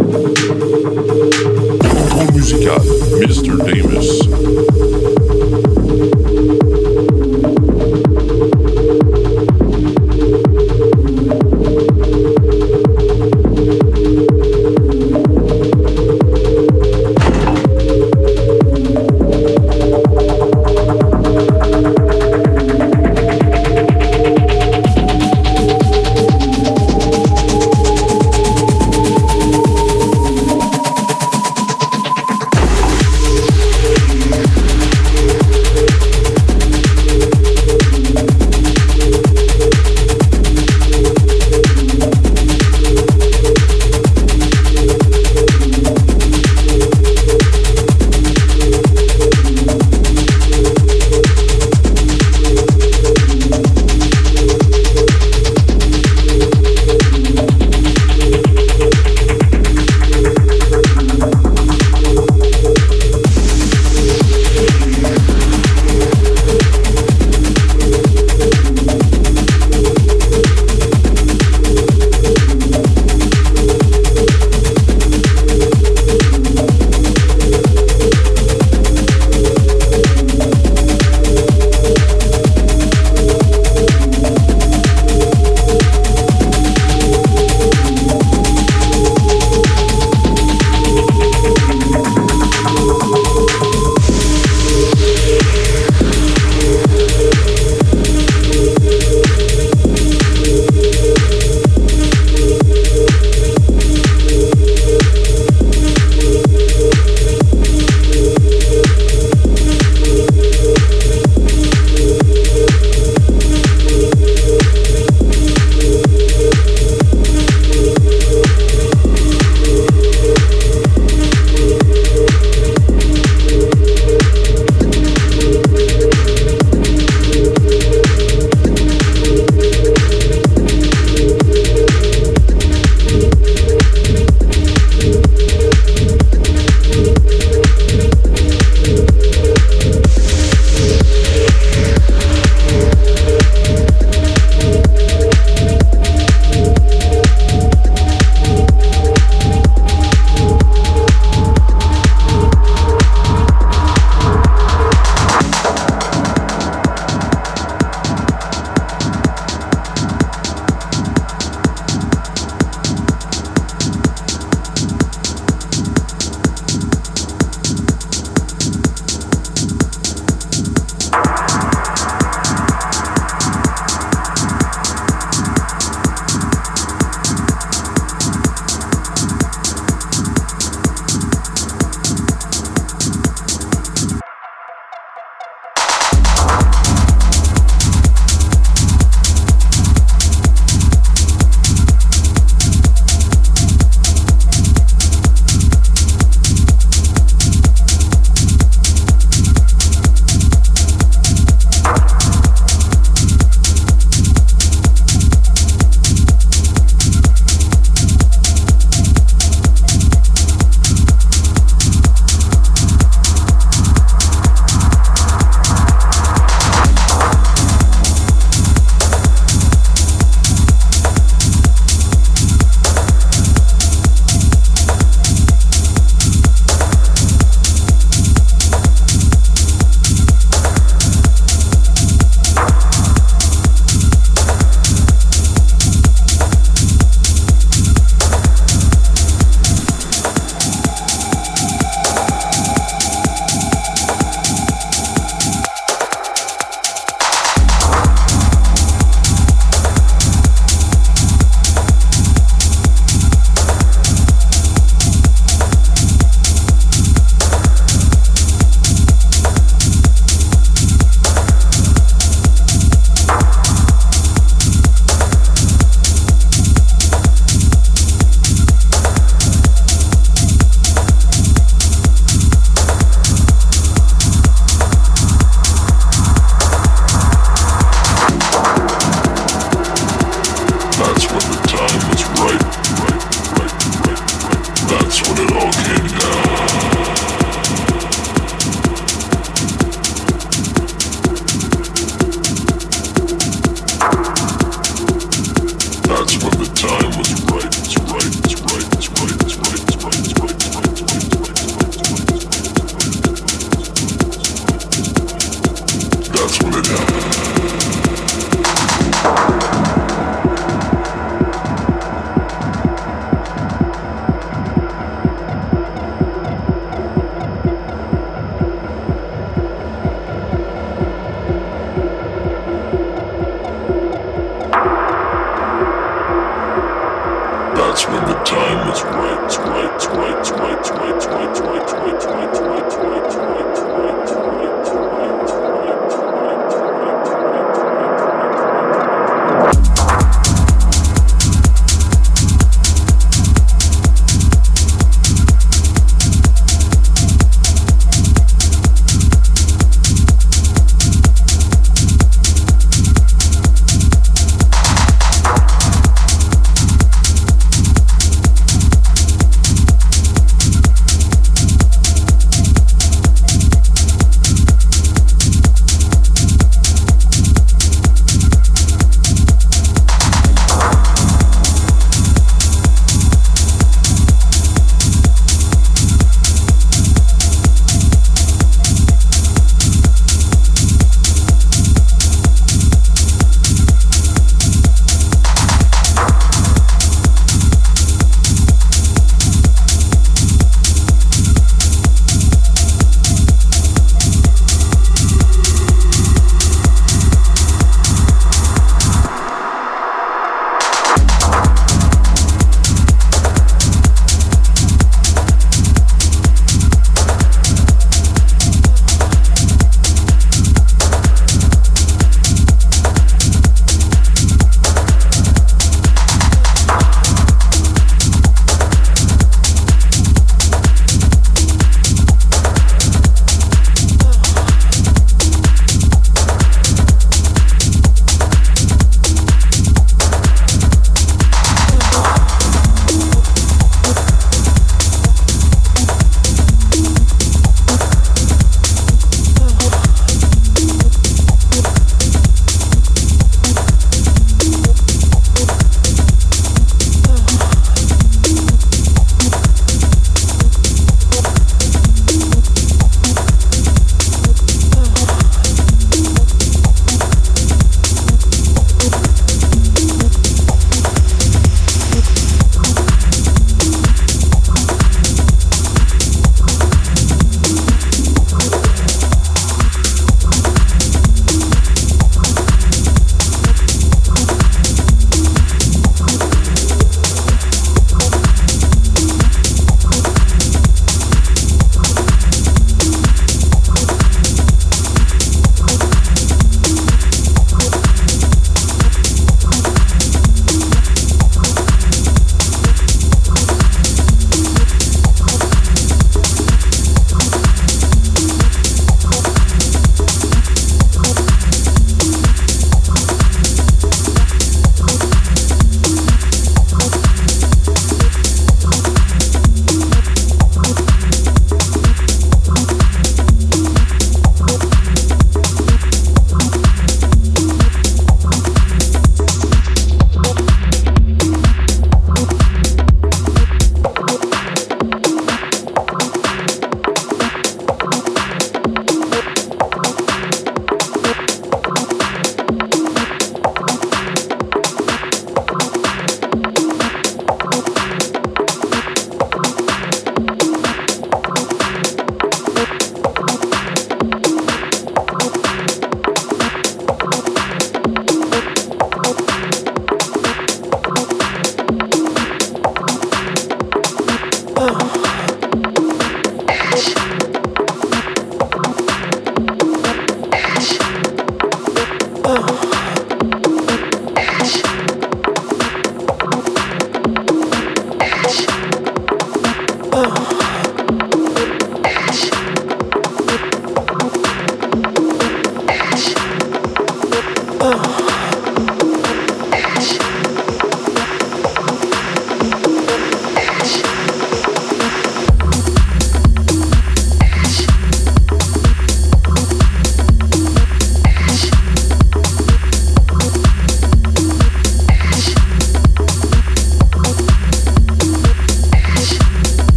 When the time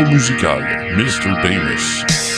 Contrôle musical, Mr. Damus.